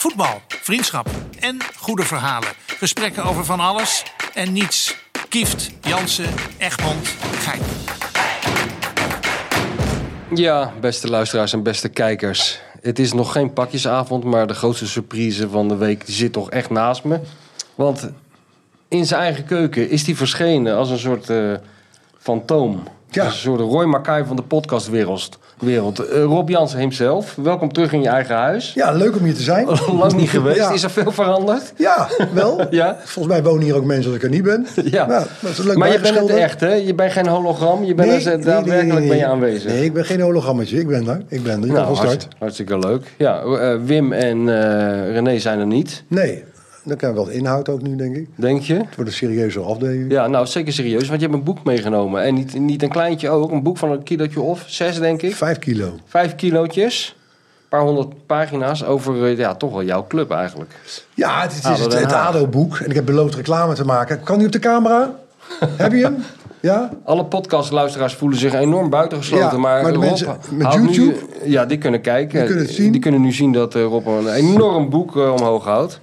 Voetbal, vriendschap en goede verhalen. Gesprekken over van alles en niets. Kieft, Jansen, Egmond, Gein. Ja, beste luisteraars en beste kijkers. Het is nog geen pakjesavond, maar de grootste surprise van de week zit toch echt naast me. Want in zijn eigen keuken is hij verschenen als een soort eh, fantoom. Ja. Een soort Roy Mackay van de podcastwereld. Wereld. Eh, Rob Jansen hemzelf, welkom terug in je eigen huis. Ja, leuk om hier te zijn. Lang niet geweest. Ja. Is er veel veranderd? Ja, wel. Ja. Volgens mij wonen hier ook mensen als ik er niet ben. Ja. Nou, dat is een leuk maar je bent het echt, hè? Je bent geen hologram. Je bent Nee, er- nee, daadwerkelijk nee, ben je aanwezig. Nee, ik ben geen hologrammetje. Ik ben er. Ik ben er. Ik Nou, hartstikke, hartstikke leuk. Ja, eh, Wim en eh, René zijn er niet, Nee, dan krijgen we wat inhoud ook nu, denk ik. denk je? Het wordt een serieuze afdeling. Ja, nou zeker serieus, want je hebt een boek meegenomen. En niet, niet een kleintje ook, een boek van een kilootje of zes, denk ik. Vijf kilo. Vijf kilootjes, een paar honderd pagina's over eh, ja, toch wel jouw club eigenlijk. Ja, het, is ADO het, het. ADO-boek. En ik heb beloofd reclame te maken. Kan die op de camera? heb je hem? Ja? Alle podcastluisteraars voelen zich enorm buitengesloten, Ja, maar, maar de Rob mensen met nu- YouTube? ja, die kunnen kijken. Die kunnen het zien. Die kunnen nu zien dat eh, Rob een enorm boek eh, omhoog houdt.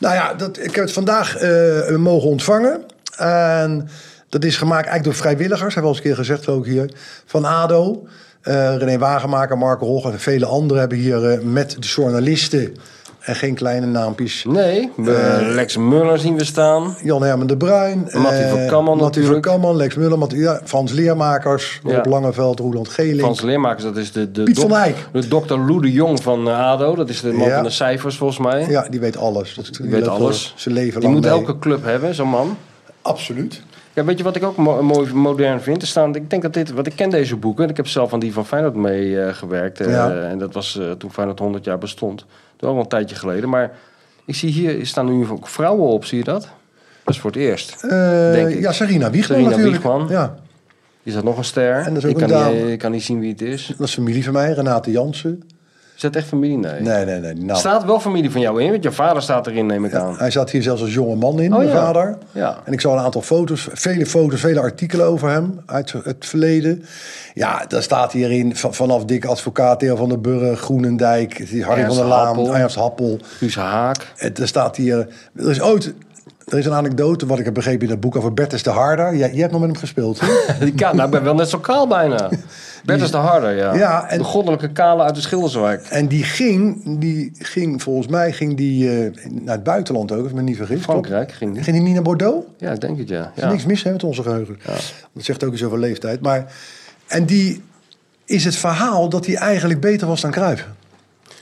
Nou ja, dat, ik heb het vandaag eh, mogen ontvangen. En dat is gemaakt eigenlijk door vrijwilligers. Hebben we al eens een keer gezegd ook hier. Van ADO. Eh, René Wagenmaker, Marco Rog en vele anderen hebben hier eh, met de journalisten... en geen kleine naampjes... Nee, we- Lex Muller zien we staan. Jan Herman de Bruin. Mattie van eh, Kamman natuurlijk. van Kamman, Lex Muller, Mattie, ja, Frans Leermakers, Ja. Rob Langeveld, Roland Geling. Frans Leermakers, dat is de, de, Piet van Dijk. de dokter Lou de Jong van eh, ADO. Dat is de man Ja. van de cijfers volgens mij. Ja, die weet alles. Dat, Die weet alles. Zijn leven Die lang moet mee. elke club hebben, zo'n man. Absoluut. Ja, weet je wat ik ook mo- mooi modern vind? Er staan, ik denk dat dit, want ik ken deze boeken. Ik heb zelf aan die van Feyenoord mee eh, gewerkt. eh. En dat was eh, toen Feyenoord 100 jaar bestond. Dat is al wel een tijdje geleden. Maar ik zie hier staan nu ook vrouwen op, zie je dat? Dat is voor het eerst. Denk ik. ja, Sarina Wiegman Sarina natuurlijk. Wiegman. Ja, Is dat nog een ster? En dat is ook ik, een kan niet, ik kan niet zien wie het is. dat is familie van mij, Renate Jansen. Dat echt familie? Nee. Nee, nee, nee. Nou, Staat wel familie van jou in? Want je vader staat erin, neem ik aan. Hij zat hier zelfs als jonge man in, Oh, mijn ja. vader. Ja. En ik zag een aantal foto's, vele foto's, vele artikelen over hem uit het verleden. Ja, daar staat hierin van- vanaf Dick Advocaat, Theo van der Burg, Groenendijk, Harry Ernst van der Laan. Ernst Happel. Guus Haak. Het, er staat hier, er is ooit, er is een anekdote, wat ik heb begrepen in dat boek over Bertus de Harder. Jij, jij hebt nog met hem gespeeld, hè? Die nou, ik ben wel net zo kaal bijna. Bertus de Harder, ja. Ja, en- De goddelijke kale uit de Schilderswijk. En die ging, die ging volgens mij ging die, eh, naar het buitenland ook, als ik me niet vergis. Frankrijk ging die. Ging die niet naar Bordeaux? Ja, ik denk het, ja. Er is ja. niks mis hè, met onze geheugen. Dat zegt ook iets over leeftijd. Maar, en die is het verhaal dat hij eigenlijk beter was dan Cruijff.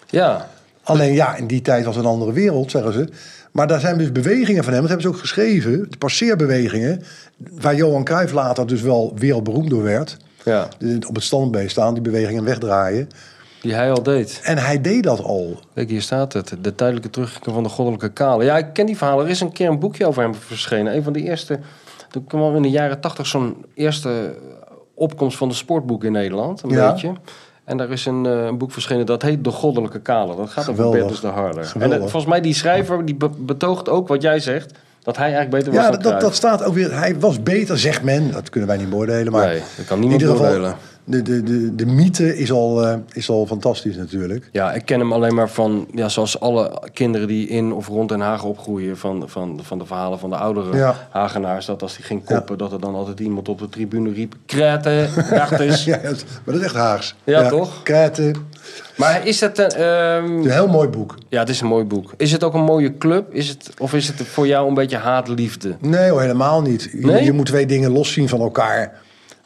Ja. Alleen ja, in die tijd was een andere wereld, zeggen ze. Maar daar zijn dus bewegingen van hem, dat hebben ze ook geschreven. De passeerbewegingen, waar Johan Cruijff later dus wel wereldberoemd door werd. ja, Op het standbeest staan, die bewegingen wegdraaien. die hij al deed. En hij deed dat al. Kijk, hier staat het. De tijdelijke terugkeer van de goddelijke kale. Ja, ik ken die verhalen. Er is een keer een boekje over hem verschenen. Een van de eerste... Toen kwam in de jaren tachtig zo'n eerste opkomst van de sportboek in Nederland. Een Ja. beetje. En daar is een, eh, een boek verschenen dat heet De Goddelijke Kale. Dat gaat over Geweldig. Bertus de Harder. En volgens mij die schrijver die be- betoogt ook wat jij zegt. Dat hij eigenlijk beter was Ja, dan dat, dat, staat ook weer. Hij was beter, zegt men. Dat kunnen wij niet beoordelen. Maar Nee, dat kan niemand in ieder geval, beoordelen. De, de, de, de mythe is al, eh, is al fantastisch natuurlijk. Ja, ik ken hem alleen maar van, ja, zoals alle kinderen die in of rond Den Haag opgroeien, van, van, van de verhalen van de oudere Ja. Hagenaars, dat als die ging koppen, dat er dan altijd iemand op de tribune riep, kreten, dachters. Ja, dat- maar dat is echt Haags. Ja, toch? Kreten. Maar is het, een, ehm, Een heel mooi boek. ja, het is een mooi boek. Is het ook een mooie club? Is het, of is het voor jou een beetje haat-liefde? Nee hoor, helemaal niet. Je, Nee? je moet twee dingen loszien van elkaar.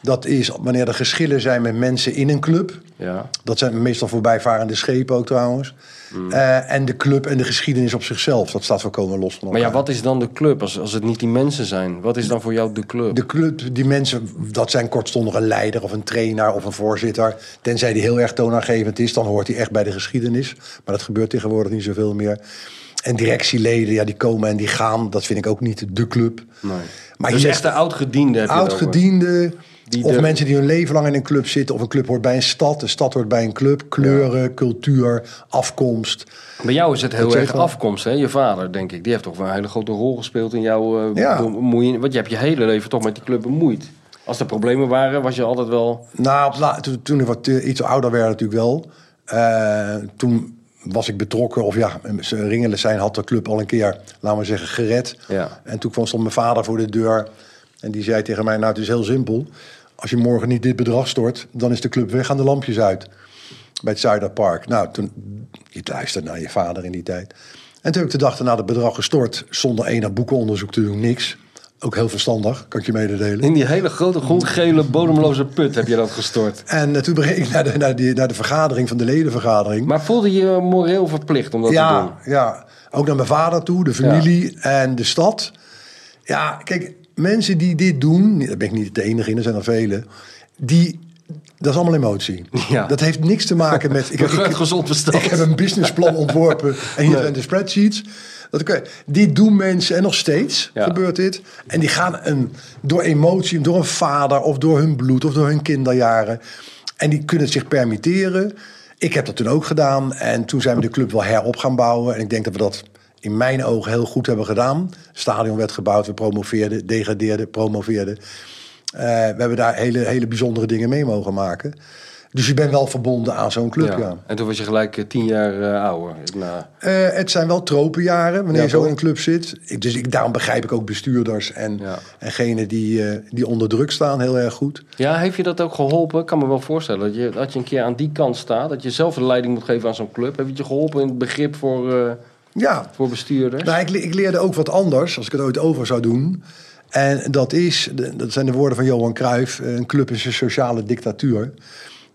Dat is wanneer er geschillen zijn met mensen in een club. Ja. Dat zijn meestal voorbijvarende schepen ook trouwens. Mm. Eh, en de club en de geschiedenis op zichzelf. Dat staat volkomen los van Maar elkaar. ja, wat is dan de club als, als het niet die mensen zijn? Wat is dan voor jou de club? De club, die mensen, dat zijn kortstondig een leider of een trainer of een voorzitter. Tenzij die heel erg toonaangevend is, dan hoort hij echt bij de geschiedenis. Maar dat gebeurt tegenwoordig niet zoveel meer. En directieleden, ja, die komen en die gaan. Dat vind ik ook niet de club. Nee. Maar dus hier echt de oud-gediende heb Die Of de- mensen die hun leven lang in een club zitten. Of een club hoort bij een stad. Een stad hoort bij een club. Kleuren, cultuur, afkomst. Bij jou is het heel Dat erg afkomst, hè? Je vader, denk ik. Die heeft toch wel een hele grote rol gespeeld in jouw eh, Ja. bemoeien. Want je hebt je hele leven toch met die club bemoeid. Als er problemen waren, was je altijd wel... Nou, op la- toen, toen ik wat eh, iets ouder werd natuurlijk wel. Eh, toen was ik betrokken. Of ja, Ringelen zijn had de club al een keer, laten we zeggen, gered. Ja. En toen kwam stond mijn vader voor de deur. En die zei tegen mij, nou het is heel simpel. Als je morgen niet dit bedrag stort, dan is de club weg, gaan de lampjes uit. Bij het Zuiderpark. Nou, toen, je luisterde naar je vader in die tijd. En toen heb ik de dag daarna het bedrag gestort, zonder enig boekenonderzoek te doen, niks. Ook heel verstandig, kan ik je mededelen. In die hele grote groengele bodemloze put heb je dat gestort. En eh, toen begreep ik naar de, naar, die, naar de vergadering van de ledenvergadering. Maar voelde je je moreel verplicht om dat te doen? ja, ja, ook naar mijn vader toe, de familie en de stad. Ja, kijk, mensen die dit doen, daar ben ik niet de enige in, er zijn er vele, die, dat is allemaal emotie. Ja. Dat heeft niks te maken met... Ik, ik, gezond verstand. ik heb een businessplan ontworpen en hier zijn de spreadsheets. Dat, dit doen mensen en nog steeds Ja. gebeurt dit. En die gaan een, door emotie, door een vader of door hun bloed of door hun kinderjaren. En die kunnen het zich permitteren. Ik heb dat toen ook gedaan. En toen zijn we de club wel herop gaan bouwen. En ik denk dat we dat in mijn ogen heel goed hebben gedaan. Stadion werd gebouwd, we promoveerden, degradeerden, promoveerden. Eh, we hebben daar hele, hele bijzondere dingen mee mogen maken. Dus je bent wel verbonden aan zo'n club, ja. Ja. En toen was je gelijk eh, tien jaar eh, ouder. Nou, het zijn wel tropenjaren wanneer Ja, je zo in een club zit. Ik, dus ik, daarom begrijp ik ook bestuurders en, Ja. engenen die, die onder druk staan heel erg goed. Ja, heeft je dat ook geholpen? Ik kan me wel voorstellen dat je, dat je een keer aan die kant staat. Dat je zelf de leiding moet geven aan zo'n club. Heeft het je geholpen in het begrip voor, Ja, voor bestuurders? nou, ik, ik leerde ook wat anders als ik het ooit over zou doen. En dat is, dat zijn de woorden van Johan Cruijff, een club is een sociale dictatuur.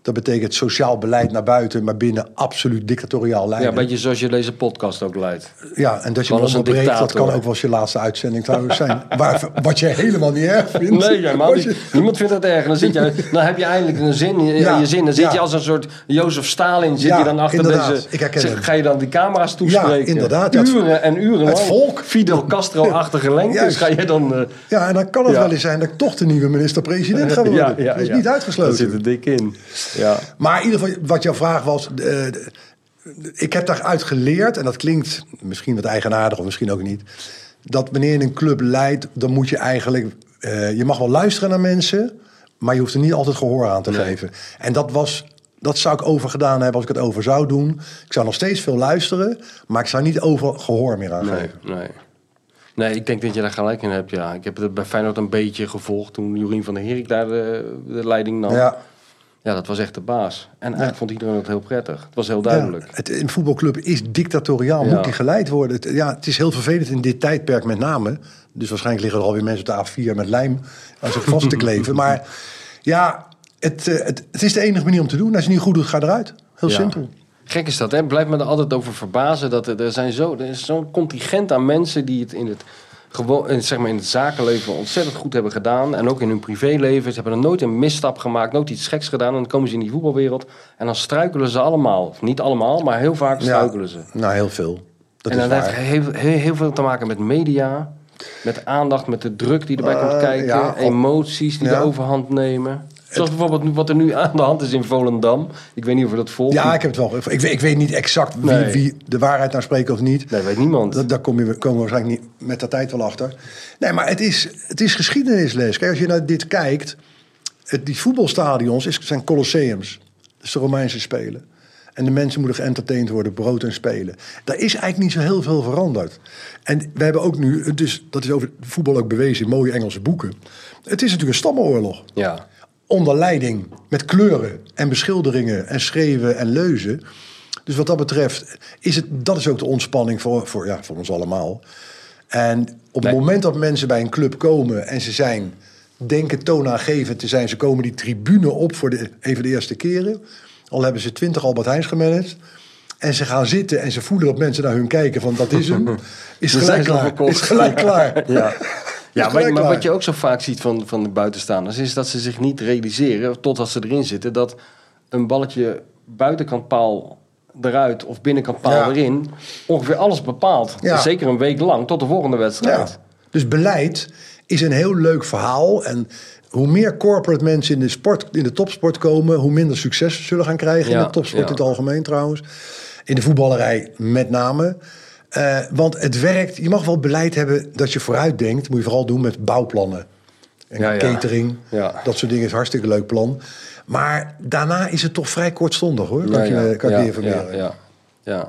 Dat betekent sociaal beleid naar buiten, maar binnen absoluut dictatoriaal ja, leiden. een beetje zoals je deze podcast ook leidt. Ja, en dat je me een onderbreekt, dat kan ook wel eens je laatste uitzending trouwens zijn. Waar, wat je helemaal niet erg vindt. Nee, helemaal je-. Niemand vindt dat erg. Dan, zit je, dan heb je eindelijk een zin in Ja, je zin. Dan zit ja. je als een soort Jozef Stalin. Zit Ja, je dan achter inderdaad. deze... Ik zeg. Ga je dan die camera's toespreken? inderdaad. Ja, het- Uren en uren het lang. volk. Fidel Castro-achtige lengtes. Ga je dan... eh, Ja, en dan kan het Ja. wel eens zijn dat ik toch de nieuwe minister-president ga worden. dat is niet uitgesloten. Dat zit er dik in. Ja. Maar in ieder geval, wat jouw vraag was... eh, ik heb daaruit geleerd, en dat klinkt misschien wat eigenaardig of misschien ook niet... dat wanneer je een club leidt, dan moet je eigenlijk... eh, je mag wel luisteren naar mensen, maar je hoeft er niet altijd gehoor aan te Nee. geven. En dat was... Dat zou ik overgedaan hebben als ik het over zou doen. Ik zou nog steeds veel luisteren, maar ik zou niet over gehoor meer aan Nee, geven. nee. Nee, ik denk dat je daar gelijk in hebt, ja. Ik heb het bij Feyenoord een beetje gevolgd toen Jorien van der Herik daar de, de leiding nam. Ja. Ja, dat was echt de baas. En eigenlijk vond iedereen het heel prettig. Het was heel duidelijk. Ja, het, een voetbalclub is dictatoriaal, Ja. moet die geleid worden. Het, ja, het is heel vervelend in dit tijdperk met name. Dus waarschijnlijk liggen er alweer mensen op de A4 met lijm aan zich vast te kleven. Maar ja, het, eh, het, het is de enige manier om te doen. Als je niet goed doet, ga eruit. Heel simpel. Gek is dat, hè? Blijft me er altijd over verbazen. Dat er, er, zijn zo, er is zo'n contingent aan mensen die het in het, gewoon, in, zeg maar in het zakenleven ontzettend goed hebben gedaan. En ook in hun privéleven. Ze hebben er nooit een misstap gemaakt, nooit iets geks gedaan. En dan komen ze in die voetbalwereld. En dan struikelen ze allemaal. Of niet allemaal, maar heel vaak struikelen ze. Nou, heel veel. Dat en dat heeft heel, heel, heel veel te maken met media. Met aandacht, met de druk die erbij komt Eh, kijken. ja, emoties die ja. de overhand nemen. Zoals bijvoorbeeld wat er nu aan de hand is in Volendam. Ik weet niet of je dat volgt. Ja, ik heb het wel. Ik weet, ik weet niet exact wie, Nee. wie de waarheid nou spreekt of niet. Nee, weet niemand. Dat, daar kom je, komen we waarschijnlijk niet met de tijd wel achter. Nee, maar het is, het is geschiedenisles. Kijk, als je naar dit kijkt, het, die voetbalstadions is, zijn colosseums. Dat is de Romeinse Spelen. En de mensen moeten geëntertained worden, brood en spelen. Daar is eigenlijk niet zo heel veel veranderd. En we hebben ook nu, dus dat is over voetbal ook bewezen in mooie Engelse boeken. Het is natuurlijk een stammenoorlog Ja. Onder leiding met kleuren en beschilderingen en schreeuwen en leuzen. Dus wat dat betreft is het, dat is ook de ontspanning voor, voor, ja, voor ons allemaal. En op het Nee. moment dat mensen bij een club komen en ze zijn denken toonaangevend te zijn, ze komen die tribune op voor de, even de eerste keren. Al hebben ze twintig Albert Heijns gemanaged. En ze gaan zitten en ze voelen dat mensen naar hun kijken van dat is hem. Is gelijk klaar. Is gelijk klaar. Ja, ja maar, wat je ook zo vaak ziet van, van de buitenstaanders... is dat ze zich niet realiseren, totdat ze erin zitten... dat een balletje buitenkant paal eruit of binnenkant paal Ja. erin... ongeveer alles bepaalt. Ja. Zeker een week lang, tot de volgende wedstrijd. Dus beleid is een heel leuk verhaal. En hoe meer corporate mensen in de, sport, in de topsport komen, hoe minder succes ze zullen gaan krijgen. In de topsport in het algemeen trouwens. In de voetballerij met name. Eh, want het werkt. Je mag wel beleid hebben dat je vooruit denkt. Moet je vooral doen met bouwplannen. En Ja, catering. Ja. Dat soort dingen is een hartstikke leuk plan. Maar daarna is het toch vrij kortstondig hoor. Kan je, kan je informeren. Ja, ja, ja.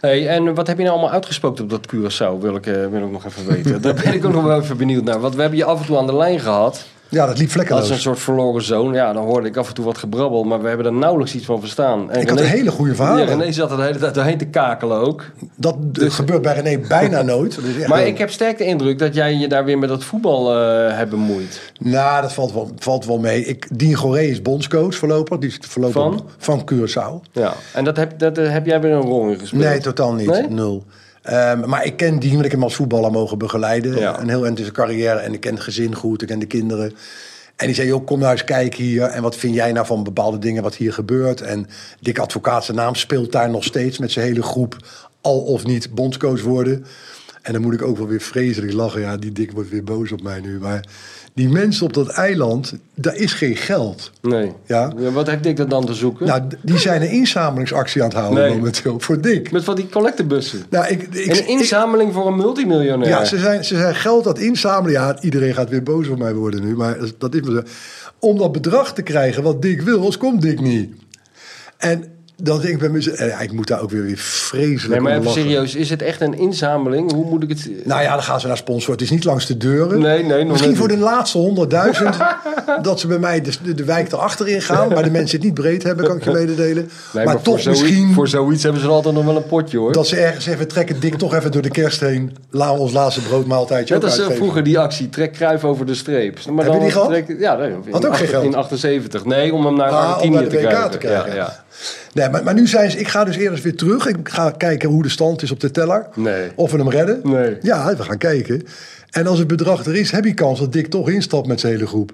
Hey, en wat heb je nou allemaal uitgespookt op dat Curaçao? Wil ik, eh, wil ik nog even weten. Daar ben ik ook nog wel even benieuwd naar. Want we hebben je af en toe aan de lijn gehad. Ja, dat liep Als vlekkeloos. een soort verloren zoon. Ja, dan hoorde ik af en toe wat gebrabbel. Maar we hebben er nauwelijks iets van verstaan. En Ik had een hele goede verhalen. Ja, René zat er de hele tijd doorheen te kakelen ook. Dat gebeurt bij René bijna nooit. Dus- Maar ik heb sterk de indruk dat jij je daar weer met dat voetbal eh hebt bemoeid. Nou, dat valt wel, valt wel mee. Ik, Dien Goré is bondscoach voorlopig. Die is voorlopig Van? van Curaçao. Ja. En dat heb, dat, eh, heb jij weer een rol in gespeeld? Nee, totaal niet. Nee? Nul. Ehm, maar ik ken Dien, want ik hem als voetballer mogen begeleiden. Ja. Een heel zijn carrière. En ik ken het gezin goed, ik ken de kinderen. En die zei, joh, kom nou eens kijken hier. En wat vind jij nou van bepaalde dingen wat hier gebeurt? En Dick Advocaat, zijn naam speelt daar nog steeds met zijn hele groep. Al of niet bondscoach worden. En dan moet ik ook wel weer vreselijk lachen. Ja, die Dick wordt weer boos op mij nu. Maar die mensen op dat eiland, daar is geen geld. Nee. Ja. Wat heeft Dick dan te zoeken? Nou, die zijn een inzamelingsactie aan het houden Nee. momenteel voor Dick. Met van die collectebussen. Nou, ik, ik, Een inzameling voor een multimiljonair. Ja, ze zijn, ze zijn geld aan het inzamelen. Ja, iedereen gaat weer boos op mij worden nu. Maar dat- is maar zo. Om dat bedrag te krijgen wat Dick wil, anders komt Dick niet. En dan denk ik bij mezelf... eh, ik moet daar ook weer, weer vreselijk Nee, maar even lachen. serieus. Is het echt een inzameling? Hoe moet ik het... Nou ja, dan gaan ze naar sponsoren. Het is niet langs de deuren. Nee, nee, nog Misschien net voor niet. de laatste honderdduizend... dat ze bij mij de, de, wijk erachterin gaan. Maar de mensen het niet breed hebben, kan ik je mededelen. Nee, maar, toch zoiets- misschien... Voor zoiets hebben ze er altijd nog wel een potje, hoor. dat ze ergens even trekken, dik toch even door de kerst heen. Laten we ons laatste broodmaaltijdje ook als eh, uitgeven. vroeger die actie, trek Kruif over de streep. Maar Heb je die gehad? trek- ja, nee, in, Had ook geen geld. in 78. Nee, om hem naar Ah, Argentinië te te krijgen. Ja, ja. Nee, maar, maar nu zijn ze... Ik ga dus eerst weer terug. Ik ga kijken hoe de stand is op de teller. Nee. Of we hem redden. Nee. Ja, we gaan kijken. En als het bedrag er is, heb je kans dat Dick toch instapt met zijn hele groep.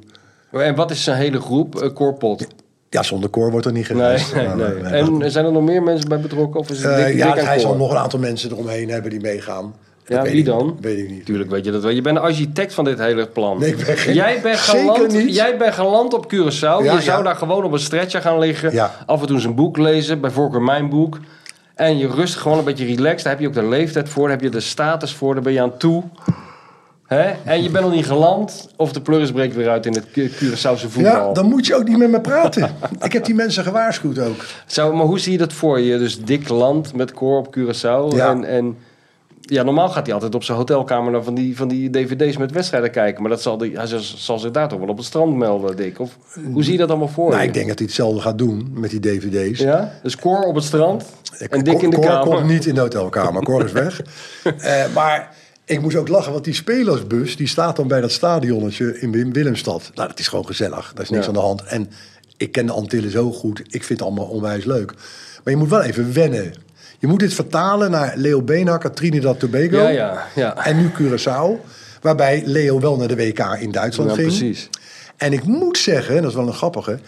En wat is zijn hele groep? Uh, Corpot. Ja, zonder koor wordt er niet Nee, gereisd. nee, Maar, nee. maar, En zijn er nog meer mensen bij betrokken? Of is het eh, dik, ja, dik en hij zal nog een aantal mensen eromheen hebben die meegaan. Ja, wie ik- dan? Weet ik niet. Tuurlijk weet je dat wel. Je bent de architect van dit hele plan. Nee, ik ben geen- jij, bent zeker geland, niet. jij bent geland op Curaçao. Ja, je zou ja. daar gewoon op een stretcher gaan liggen. Ja. Af en toe eens een boek lezen. Bij voorkeur mijn boek. En je rust gewoon een beetje relaxed. Daar heb je ook de leeftijd voor. Daar heb je de status voor. Daar ben je aan toe. Hè? En je bent nog niet geland. Of de pleuris breekt weer uit in het Cu- Curaçaose voetbal. Ja, dan moet je ook niet met me praten. ik heb die mensen gewaarschuwd ook. Zou, maar hoe zie je dat voor je? Dus dik land met koor op Curaçao. Ja. En, en ja, normaal gaat hij altijd op zijn hotelkamer naar van die, van die dvd's met wedstrijden kijken. Maar dat zal die, hij zal, zich daar toch wel op het strand melden, Dick. Of hoe zie je dat allemaal voor Nou, je? ik denk dat hij hetzelfde gaat doen met die dvd's. Ja? Dus koor op het strand en Cor- Dick in de Cor kamer. komt niet in de hotelkamer. Cor is weg. Eh, maar ik moest ook lachen, want die spelersbus... die staat dan bij dat stadionnetje in Willemstad. Nou, dat is gewoon gezellig. Daar is niks Ja. aan de hand. En ik ken de Antillen zo goed. Ik vind het allemaal onwijs leuk. Maar je moet wel even wennen. Je moet dit vertalen naar Leo Beenhakker, Trinidad Tobago... Ja, ja, ja. en nu Curaçao. Waarbij Leo wel naar de WK in Duitsland Ja, ging. precies. En ik moet zeggen, en dat is wel een grappige...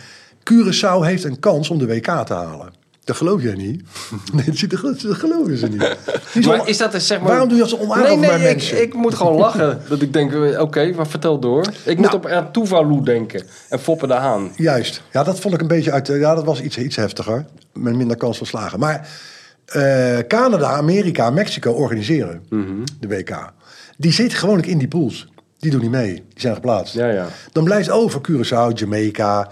Curaçao heeft een kans om de WK te halen. Dat geloof jij niet? Nee, dat, geloven ze niet. Is Maar is dat dus zeg maar... Waarom doe je dat zo onaardig nee, nee, bij ik, mensen? ik moet gewoon lachen. dat ik denk, eh, oké, maar vertel door. Ik moet Nou. op aan Tuvalu denken. En Foppe de Haan. Juist. Ja, dat vond ik een beetje uit... Ja, dat was iets, iets heftiger. Met minder kans van slagen. Maar eh, Canada, Amerika, Mexico organiseren Mhm. de WK. Die zitten gewoon in die pools. Die doen niet mee. Die zijn geplaatst. Ja, ja. Dan blijft over Curaçao, Jamaica,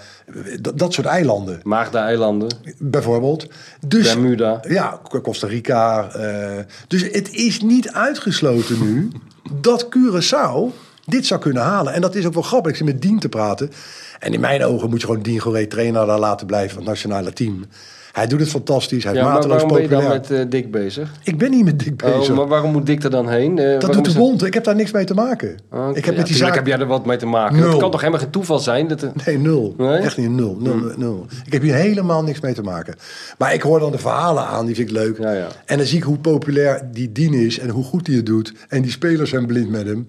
dat, dat soort eilanden. Maagda-eilanden. Bijvoorbeeld. Dus, Bermuda. Ja, Costa Rica. eh, dus het is niet uitgesloten nu dat Curaçao dit zou kunnen halen. En dat is ook wel grappig. Ik zit met Dien te praten. En in mijn ogen moet je gewoon Dien Goré trainer daar laten blijven van het nationale team. Hij doet het fantastisch. Hij is Ja, maar waarom ben je populair. dan met eh, Dick bezig? Ik ben niet met Dick bezig. Oh, maar waarom moet Dick er dan heen? Eh, dat doet de bond. Ik heb daar niks mee te maken. Ik heb Ja, met die zaak... heb jij er wat mee te maken. Nul. Het kan toch helemaal geen toeval zijn? Dat, er- Nee, nul. Nee? Echt niet, nul. Nul, nul. Ik heb hier helemaal niks mee te maken. Maar ik hoor dan de verhalen aan, die vind ik leuk. Ja, ja. En dan zie ik hoe populair die Dien is en hoe goed hij het doet. En die spelers zijn blind met hem.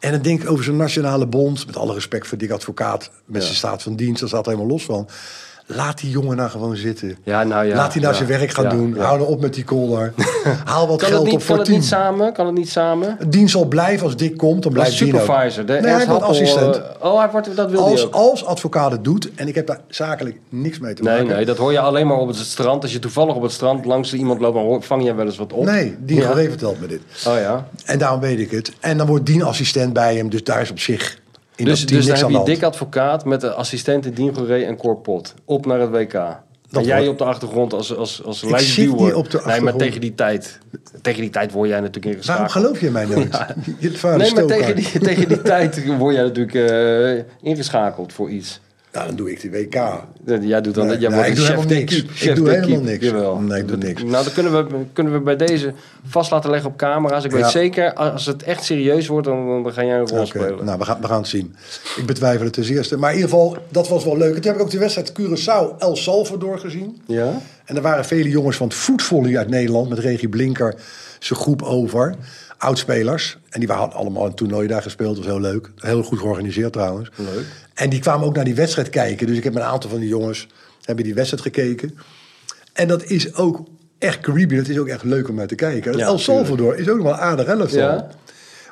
En dan denk ik over zo'n nationale bond, met alle respect voor Dick Advocaat, met zijn staat van dienst, daar staat helemaal los van. Laat die jongen nou gewoon zitten. Ja, nou ja, Laat hij nou ja, zijn werk gaan doen. Hou nou op met die collar. Haal wat kan geld het niet, op voor kan het team. niet samen? Kan het niet samen? Dien zal blijven als Dick komt, dan blijft Dien supervisor. De Nee, hij wordt assistent. eh, oh, hij wordt, dat wil hij Als, ook. als advocaat het doet, en ik heb daar zakelijk niks mee te Nee, maken. nee, dat hoor je alleen maar op het strand. Als je toevallig op het strand langs iemand loopt, dan vang je wel eens wat op. Nee, Dien Ja. Vertelt me dit. Oh ja. En daarom weet ik het. En dan wordt Dien assistent bij hem, dus daar is op zich in Dus, dat dus dan niks heb je dik advocaat met de assistenten Dien Goré en Cor Pot. Op naar het WK. en jij wordt- op de achtergrond als, als, als lijstduwer. niet op de Nee, maar tegen die tijd. Tegen die tijd word jij natuurlijk ingeschakeld. Waarom geloof je mij nooit? Nee, maar tegen die, tegen die tijd word jij natuurlijk eh, ingeschakeld voor iets. Nou, dan doe ik de WK. Jij doet dan, Nee, jij nee, wordt ik doe chef helemaal niks. keep. Ik doe helemaal keep. niks. Jawel. Nee, ik doe niks. Nou, dan kunnen we, kunnen we bij deze vast laten leggen op camera's. Ik weet zeker, als het echt serieus wordt, dan, dan ga jij een rol spelen. Nou, we gaan, we gaan het zien. Ik betwijfel het ten eerste. Maar in ieder geval, dat was wel leuk. En toen heb ik ook de wedstrijd Curaçao El Salvador gezien. Ja? En er waren vele jongens van het voetvolley uit Nederland... met Regie Blinker zijn groep over. Oudspelers. En die waren allemaal een toernooi daar gespeeld. Dat was heel leuk. Heel goed georganiseerd trouwens. Leuk. En die kwamen ook naar die wedstrijd kijken. Dus ik heb met een aantal van die jongens... hebben die wedstrijd gekeken. En dat is ook echt creepy. Dat is ook echt leuk om naar te kijken. Ja, El Salvador is ook nog wel aardig elftal. Ja?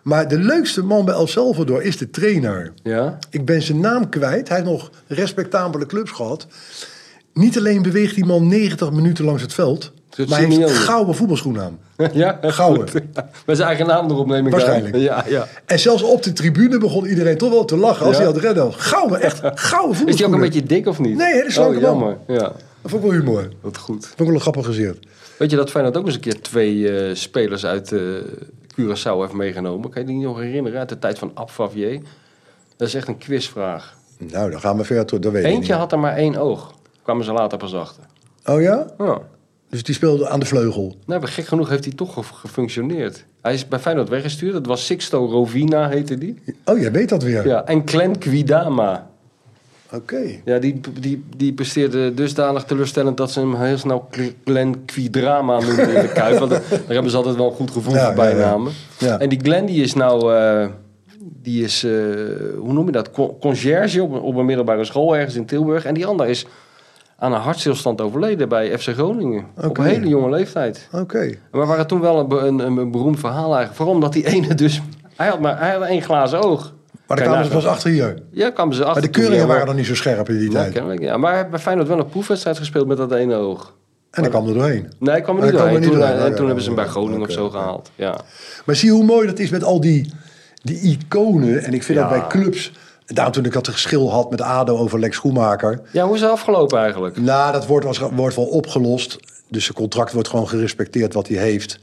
Maar de leukste man bij El Salvador is de trainer. Ja? Ik ben zijn naam kwijt. Hij heeft nog respectabele clubs gehad. Niet alleen beweegt die man 90 minuten langs het veld... Maar hij heeft Simeone. gouden voetbalschoenen aan. ja? Gouden. Met zijn eigen naam erop neem ik Waarschijnlijk. Ja, ja. En zelfs op de tribune begon iedereen toch wel te lachen als hij had redden. Gouden, echt gouden Is hij ook een beetje dik of niet? Nee, hele slanke oh, man. jammer. Ja, Dat vond ik wel humor. Dat wat goed. vond ik wel een grappig gezicht. Weet je dat Feyenoord ook eens een keer twee eh, spelers uit eh Curaçao heeft meegenomen? Kan je die nog herinneren uit de tijd van Ab Favier? Dat is echt een quizvraag. Nou, dan gaan we verder toe. Dat weet Eentje had er maar één oog. Kwamen ze later pas achter. Oh ja? Ja. Dus die speelde aan de vleugel. Nou, maar gek genoeg heeft hij toch ge- gefunctioneerd. Hij is bij Feyenoord weggestuurd. Dat was Sixto Rovina, heette die. Oh, jij weet dat weer. Ja, en Glenn Quidama. Oké. Ja, die, die, die presteerde dusdanig teleurstellend dat ze hem heel snel Glenn Quidrama noemden in de Kuip. Want daar hebben ze altijd wel een goed gevoel Ja, voor ja, ja. bijnamen. Ja. En die Glenn die is nou, eh, die is, eh, hoe noem je dat, Con- conciërge op, op een middelbare school ergens in Tilburg. En die ander is aan een hartstilstand overleden bij FC Groningen. Op Oké. een hele jonge leeftijd. Oké. Maar we waren toen wel een, een, een, beroemd verhaal eigenlijk. Vooral omdat die ene dus, hij had maar hij had één glazen oog. Maar je kwamen ze nagaan. pas achter hier. Ja, kwamen ze achter. Maar de keuringen ja, waren nog niet zo scherp in die ja, tijd. kennelijk, ja. Maar hij heeft bij Feyenoord wel een proefwedstrijd gespeeld met dat ene oog. En dan kwam er doorheen. Nee, ik kwam er niet doorheen. niet Toen, doorheen. en Oh, ja, toen hebben ze hem bij ja. Groningen of zo gehaald. Ja. Maar zie je hoe mooi dat is met al die, die iconen. En ik vind Ja. dat bij clubs... Daarom toen ik dat geschil had met ADO over Lex Schoenmaker. ja, hoe is het afgelopen eigenlijk? Nou, dat wordt, was, wordt wel opgelost. Dus zijn contract wordt gewoon gerespecteerd wat hij heeft.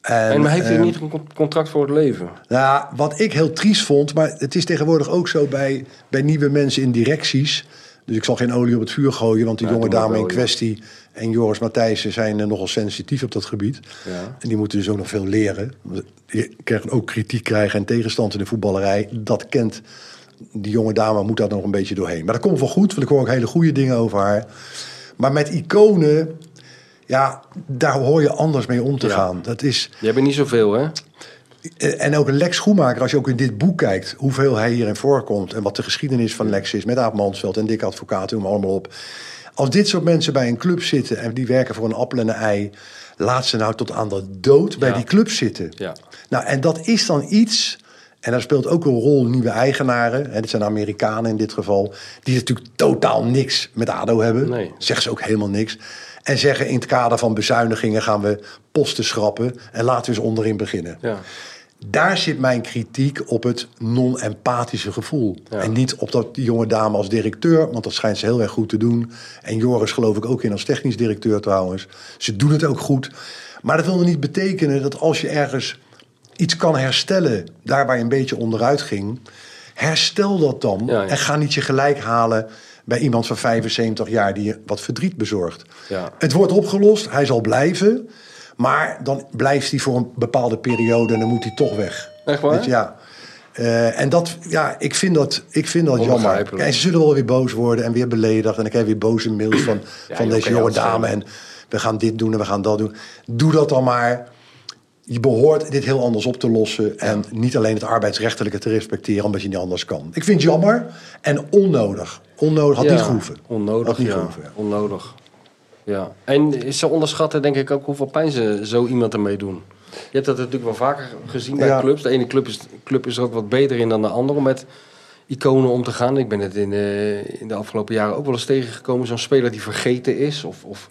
En, En maar heeft hij ehm, niet een con- contract voor het leven? Nou, wat ik heel triest vond, maar het is tegenwoordig ook zo bij, bij nieuwe mensen in directies. Dus ik zal geen olie op het vuur gooien, want die Ja, jonge dame in ja. kwestie en Joris Matthijssen zijn eh, nogal sensitief op dat gebied. Ja. En die moeten dus ook nog veel leren. Die krijgen ook kritiek krijgen en tegenstand in de voetballerij. Dat kent die jonge dame, moet daar nog een beetje doorheen. Maar dat komt wel goed, want ik hoor ook hele goede dingen over haar. Maar met iconen, ja, daar hoor je anders mee om te Ja. gaan. Dat is, Je hebt niet zoveel, hè? En ook een Lex Schoenmaker, als je ook in dit boek kijkt, hoeveel hij hierin voorkomt en wat de geschiedenis van Lex is met Aap Mansveld en Dick Advocaat, noem maar allemaal op. Als dit soort mensen bij een club zitten en die werken voor een appel en een ei, laat ze nou tot aan de dood bij Ja. die club zitten. Ja. Nou, en dat is dan iets, en daar speelt ook een rol nieuwe eigenaren, hè, dit zijn Amerikanen in dit geval, die natuurlijk totaal niks met ADO hebben. Nee. Zeggen ze ook helemaal niks. En zeggen in het kader van bezuinigingen gaan we posten schrappen en laten we eens onderin beginnen. Ja. Daar zit mijn kritiek op het non-empathische gevoel. Ja. En niet op dat die jonge dame als directeur, want dat schijnt ze heel erg goed te doen. En Joris geloof ik ook in als technisch directeur trouwens. Ze doen het ook goed. Maar dat wil nog niet betekenen dat als je ergens iets kan herstellen, daar waar je een beetje onderuit ging, herstel dat dan. Ja, ja. En ga niet je gelijk halen bij iemand van 75 jaar die je wat verdriet bezorgt. Ja. Het wordt opgelost, hij zal blijven. Maar dan blijft hij voor een bepaalde periode en dan moet hij toch weg. Echt waar? Ja. Eh, en dat, ja, ik vind dat, ik vind dat jammer. En ze zullen wel weer boos worden en weer beledigd. En krijg je weer boze mails van, van deze jonge dame. En we gaan dit doen en we gaan dat doen. Doe dat dan maar. Je behoort dit heel anders op te lossen. En niet alleen het arbeidsrechtelijke te respecteren, omdat je niet anders kan. Ik vind het jammer en onnodig. Onnodig had Ja, niet gehoeven. Onnodig, Had niet ja. gehoeven, ja. Onnodig. Ja. En ze onderschatten denk ik ook hoeveel pijn ze zo iemand ermee doen. Je hebt dat natuurlijk wel vaker gezien bij clubs. De ene club is, club is er ook wat beter in dan de andere om met iconen om te gaan. Ik ben het in, eh, in de afgelopen jaren ook wel eens tegengekomen. Zo'n speler die vergeten is of, of,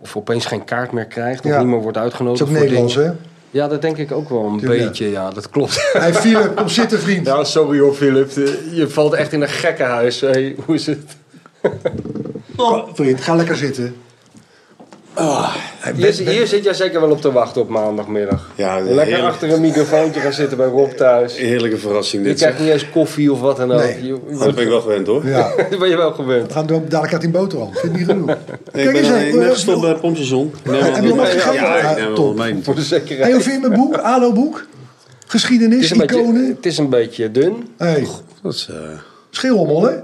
of opeens geen kaart meer krijgt. Of niet meer wordt uitgenodigd is ook voor Nederlands, hè? Ja, dat denk ik ook wel een Tuurlijk. beetje. Ja, dat klopt. Hij Philip, kom zitten, vriend. Ja, sorry hoor, Philip. Je valt echt in een gekkenhuis. Hey, hoe is het? Vriend, ga lekker zitten. Hier, ben- ben- hier zit jij zeker wel op te wachten op maandagmiddag. Ja, Lekker heerlijk. achter een microfoontje gaan zitten bij Rob thuis. Heerlijke verrassing Je dit. krijgt zeg. niet eens koffie of wat dan ook. Nee. Je, je dat ben ik wel gewend hoor. Ja, dat ben je wel gewend. we gaan door, dadelijk uit die boterham. Vind je niet genoeg? Ik Kijk ben eens, al- hè, ik ben eh, gestopt bij Pompstation. Ik Heb je nog wat gegeten? Ja, ik neem top. mee. Voor de zekerheid. Hey, hoe vind je mijn boek? ALO-boek? het, Geschiedenis, beetje, iconen? het is een beetje dun. Hey, Dat, is, eh, schilhommel, hè?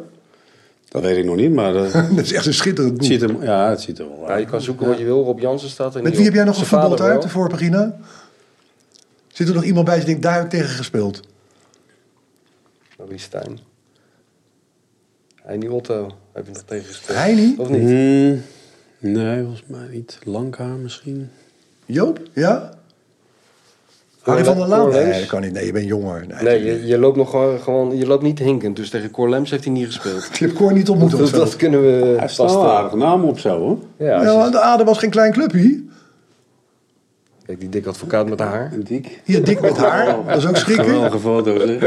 Dat weet ik nog niet, maar Dat is echt een schitterend het, boek. ziet er, ja, het ziet er wel Ja, je kan zoeken wat je wil. Rob Jansen staat er Met wie heb jij nog gevoetbald uit, de voorpagina? Zit er nog iemand bij die denkt, daar heb ik tegen gespeeld? Maurice Stijn. Heini Otto. Heb je nog tegen gespeeld? Heini? Of niet? Hmm, nee, volgens mij niet. Langhaar misschien. Joop? Ja? Harry van der Laan? Nee, dat kan niet. Nee, je bent jonger. Nee, Nee, je, je loopt nog gewoon, gewoon, je loopt niet hinkend. Dus tegen Cor Lems heeft hij niet gespeeld. Ik heb Cor niet ontmoet of Dat, zo. dat kunnen we Hij wel een vaststellen. aardige naam op zo hoor. Ja, Ja, je- want de Ader was geen klein clubje. Kijk, die dikke advocaat met haar. Dik. Hier dik met haar. Dat is ook schrikken. Geweldige foto's hè.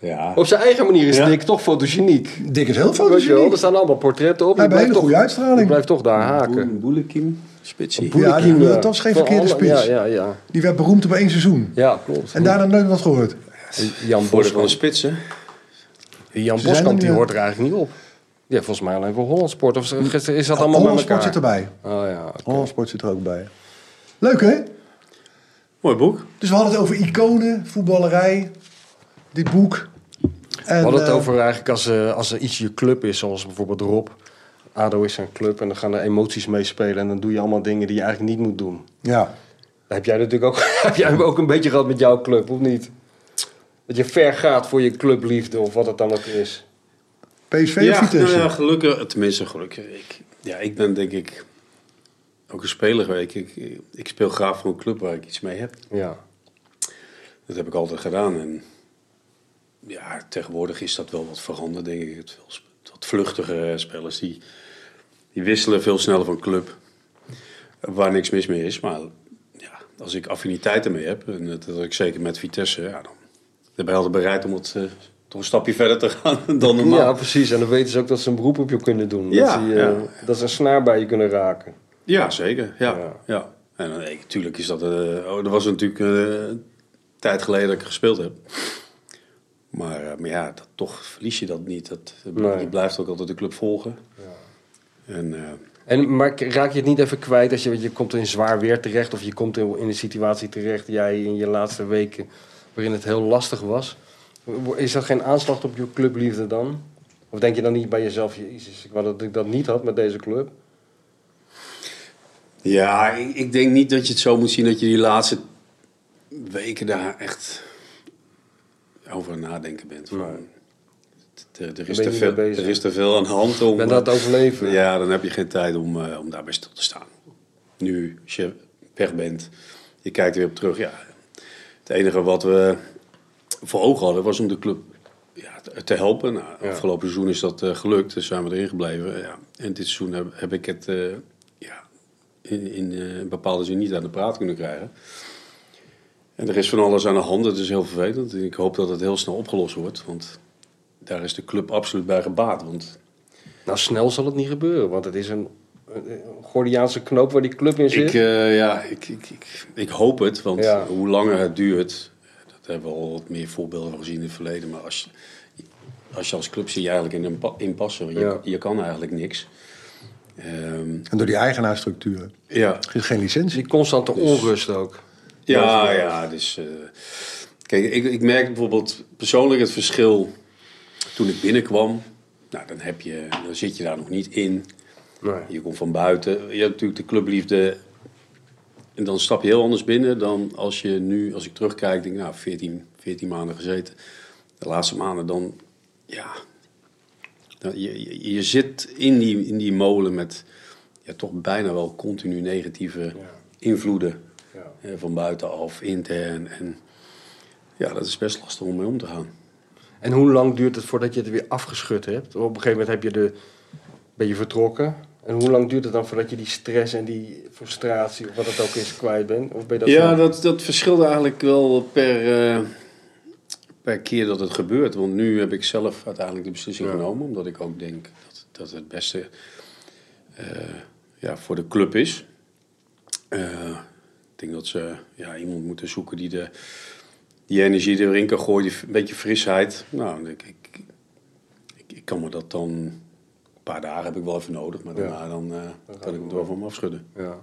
Ja. Op zijn eigen manier is Ja. Dick toch fotogeniek. Dik is heel Weet je wel, fotogeniek. er staan allemaal portretten op. Hij Je heeft een blijft hele toch, goede uitstraling. je blijft toch daar haken. Spitsie. Ja, Boelekiem, dat was geen Van verkeerde spits. Ja, ja, ja. Die werd beroemd op één seizoen. Ja, klopt. En daarna nooit wat gehoord. Jan Voordeel van een Boskamp, spits hè. Jan Boskamp die hoort er eigenlijk niet op. Ja, volgens mij alleen voor Holland Sport. Of is is dat allemaal Holland elkaar? Sport zit erbij. Oh ja. Holland Sport zit er ook bij. Leuk hè? Mooi boek. Dus we hadden het over iconen, voetballerij, dit boek. En, We hadden het eh, over eigenlijk als, eh, als er iets je club is, zoals bijvoorbeeld Rob. ADO is een club en dan gaan er emoties meespelen. En dan doe je allemaal dingen die je eigenlijk niet moet doen. Ja. Dat heb jij natuurlijk ook, heb jij ook een beetje gehad met jouw club, of niet? Dat je ver gaat voor je clubliefde of wat het dan ook is. PSV of ja, Vitesse? nou ja, gelukkig, tenminste gelukkig. Ik, ja, ik ben denk ik ook een speler geweest. Ik, ik, ik speel graag voor een club waar ik iets mee heb. Ja. Dat heb ik altijd gedaan. En ja, tegenwoordig is dat wel wat veranderd, denk ik. Het wat vluchtigere spelers die, die wisselen veel sneller van club. Waar niks mis mee is. Maar ja, als ik affiniteiten mee heb, en dat had ik zeker met Vitesse, ja, dan, dan ben je altijd bereid om het, eh, toch een stapje verder te gaan dan normaal. ja, precies. En dan weten ze ook dat ze een beroep op je kunnen doen. Ja, dat, ze, ja. dat ze een snaar bij je kunnen raken. Ja, zeker. Ja, Ja. ja. En natuurlijk is dat... eh oh, dat was natuurlijk eh, een tijd geleden dat ik gespeeld heb. Maar, eh, maar ja, dat, toch verlies je dat niet. Dat, Nee. Je blijft ook altijd de club volgen. En eh, En, maar raak je het niet even kwijt als je, je komt in zwaar weer terecht... of je komt in, in een situatie terecht, jij in je laatste weken... waarin het heel lastig was. Is dat geen aanslag op je clubliefde dan? Of denk je dan niet bij jezelf... Jezus, ik wou dat ik dat niet had met deze club? ja, ik, ik denk niet dat je het zo moet zien dat je die laatste weken daar echt over nadenken bent. Van, Er, is te veel, bezig. er is te veel aan de hand om... Ben dat overleven? Ja, dan heb je geen tijd om, eh, om daarbij stil te staan. Nu, als je weg bent, je kijkt er weer op terug. Ja, het enige wat we voor ogen hadden was om de club ja, te- helpen. Nou, Ja. Afgelopen seizoen is dat eh, gelukt, dus zijn we erin gebleven. Ja. En dit seizoen heb, heb ik het eh, ja, in, in eh, bepaalde zin niet aan de praat kunnen krijgen. En er is van alles aan de hand, dat is heel vervelend. En ik hoop dat het heel snel opgelost wordt, want daar is de club absoluut bij gebaat. Want Nou, snel zal het niet gebeuren, want het is een, Gordiaanse knoop waar die club in zit. Ik, eh, ja, ik, ik, ik, ik hoop het, want Ja. hoe langer het duurt, dat hebben we al wat meer voorbeelden van gezien in het verleden. Maar als, je- als je als club zie je eigenlijk in een pa- impasse, want je, Ja. je kan eigenlijk niks. Ehm, En door die eigenaarstructuren. ja, Er is geen licentie. Die constante onrust ook. ja, ja, dus... eh, kijk, ik, ik merk bijvoorbeeld persoonlijk het verschil toen ik binnenkwam. Nou, dan, heb je, dan zit je daar nog niet in. Nee. Je komt van buiten. Je hebt natuurlijk de clubliefde. En dan stap je heel anders binnen dan als je nu, als ik terugkijk, denk ik, nou, 14, 14 maanden gezeten. De laatste maanden dan, ja. dan- je, je, je zit in die, in die molen met ja, toch bijna wel continu negatieve invloeden. Ja. van buitenaf, intern. En ja, dat is best lastig om mee om te gaan. En hoe lang duurt het voordat je het weer afgeschud hebt? Op een gegeven moment heb je de, ben je vertrokken. En hoe lang duurt het dan voordat je die stress en die frustratie, of wat het ook is, kwijt bent? Of ben dat ja, zo- dat, dat verschilde eigenlijk wel per, eh, per keer dat het gebeurt. Want nu heb ik zelf uiteindelijk de beslissing Ja. genomen. Omdat ik ook denk dat dat het beste eh, ja, voor de club is. Eh, ik denk dat ze ja, iemand moeten zoeken die de, die energie erin kan gooien, die een beetje frisheid. Nou, ik, ik, ik, ik kan me dat dan... Een paar dagen heb ik wel even nodig, maar daarna dan, eh, kan ik hem door van me afschudden. Ja.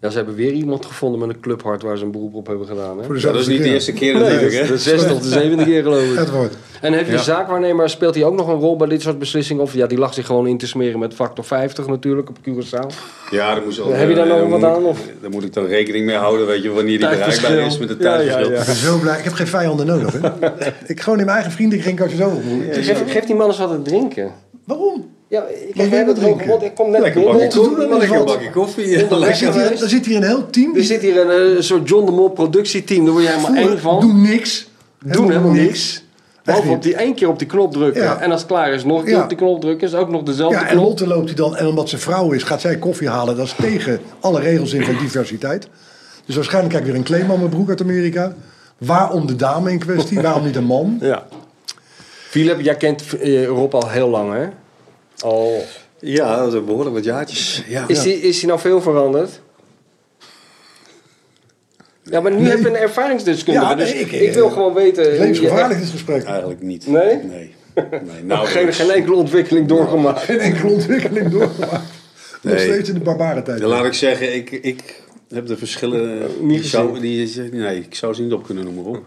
Ja, ze hebben weer iemand gevonden met een clubhart waar ze een beroep op hebben gedaan. Hè? Voor de Ja, dat is niet de eerste keer natuurlijk, dat is hè? de zesde of de zevende keer geloof ik. Edward. En heb je Ja. zaakwaarnemer, speelt hij ook nog een rol bij dit soort beslissingen? Of ja, die lag zich gewoon in te smeren met factor 50 natuurlijk op Curaçao. Ja, daar moet je al- Heb je daar nog eh, wat moet- aan, of? Daar moet ik dan rekening mee houden, weet je, wanneer die bereikbaar is met ja, tijdverschil. ja. Ik ben zo blij. Ik heb geen vijanden nodig. Hè? ik gewoon in mijn eigen vriendenkring als je zo. Geef, geef die man eens wat te drinken. Waarom? Ja, ik heb het drinken? mond. Ik kom net Lekker binnen. bakje doen, dan Lekker bakje koffie. Er Lekker. zit, hier, er zit hier een heel team. Er zit hier een eh, soort John de Mol productieteam. Daar word jij helemaal één van. Doen niks. Doen helemaal niks. Behalve op die één keer op die knop drukken. Ja. En als het klaar is, nog een keer Ja. op die knop drukken. Is ook nog dezelfde Ja, en knop. Lotte loopt hij dan. En omdat ze vrouw is, gaat zij koffie halen. Dat is tegen alle regels in van diversiteit. Dus waarschijnlijk krijg ik weer een claim aan mijn broek uit Amerika. Waarom de dame in kwestie? Waarom niet een man? Ja. Philip, jij kent eh, Rob al heel lang, hè? Al. Ja, dat is behoorlijk wat jaartjes. Ja. Is hij is die nou veel veranderd? Ja, maar nu Nee. heb je een ervaringsdeskundige. Ja, dus nee, ik, ik- wil gewoon weten... Levensgevaarlijk gesprek. Eigenlijk niet. Nee? Nee. nee. Nou, geen, geen enkele ontwikkeling doorgemaakt. Geen enkele ontwikkeling doorgemaakt. Nog Nee. steeds in de barbarentijd. Dan laat ik zeggen, ik, ik heb de verschillen... Niet die zou, die, nee, ik zou ze niet op kunnen noemen, hoor.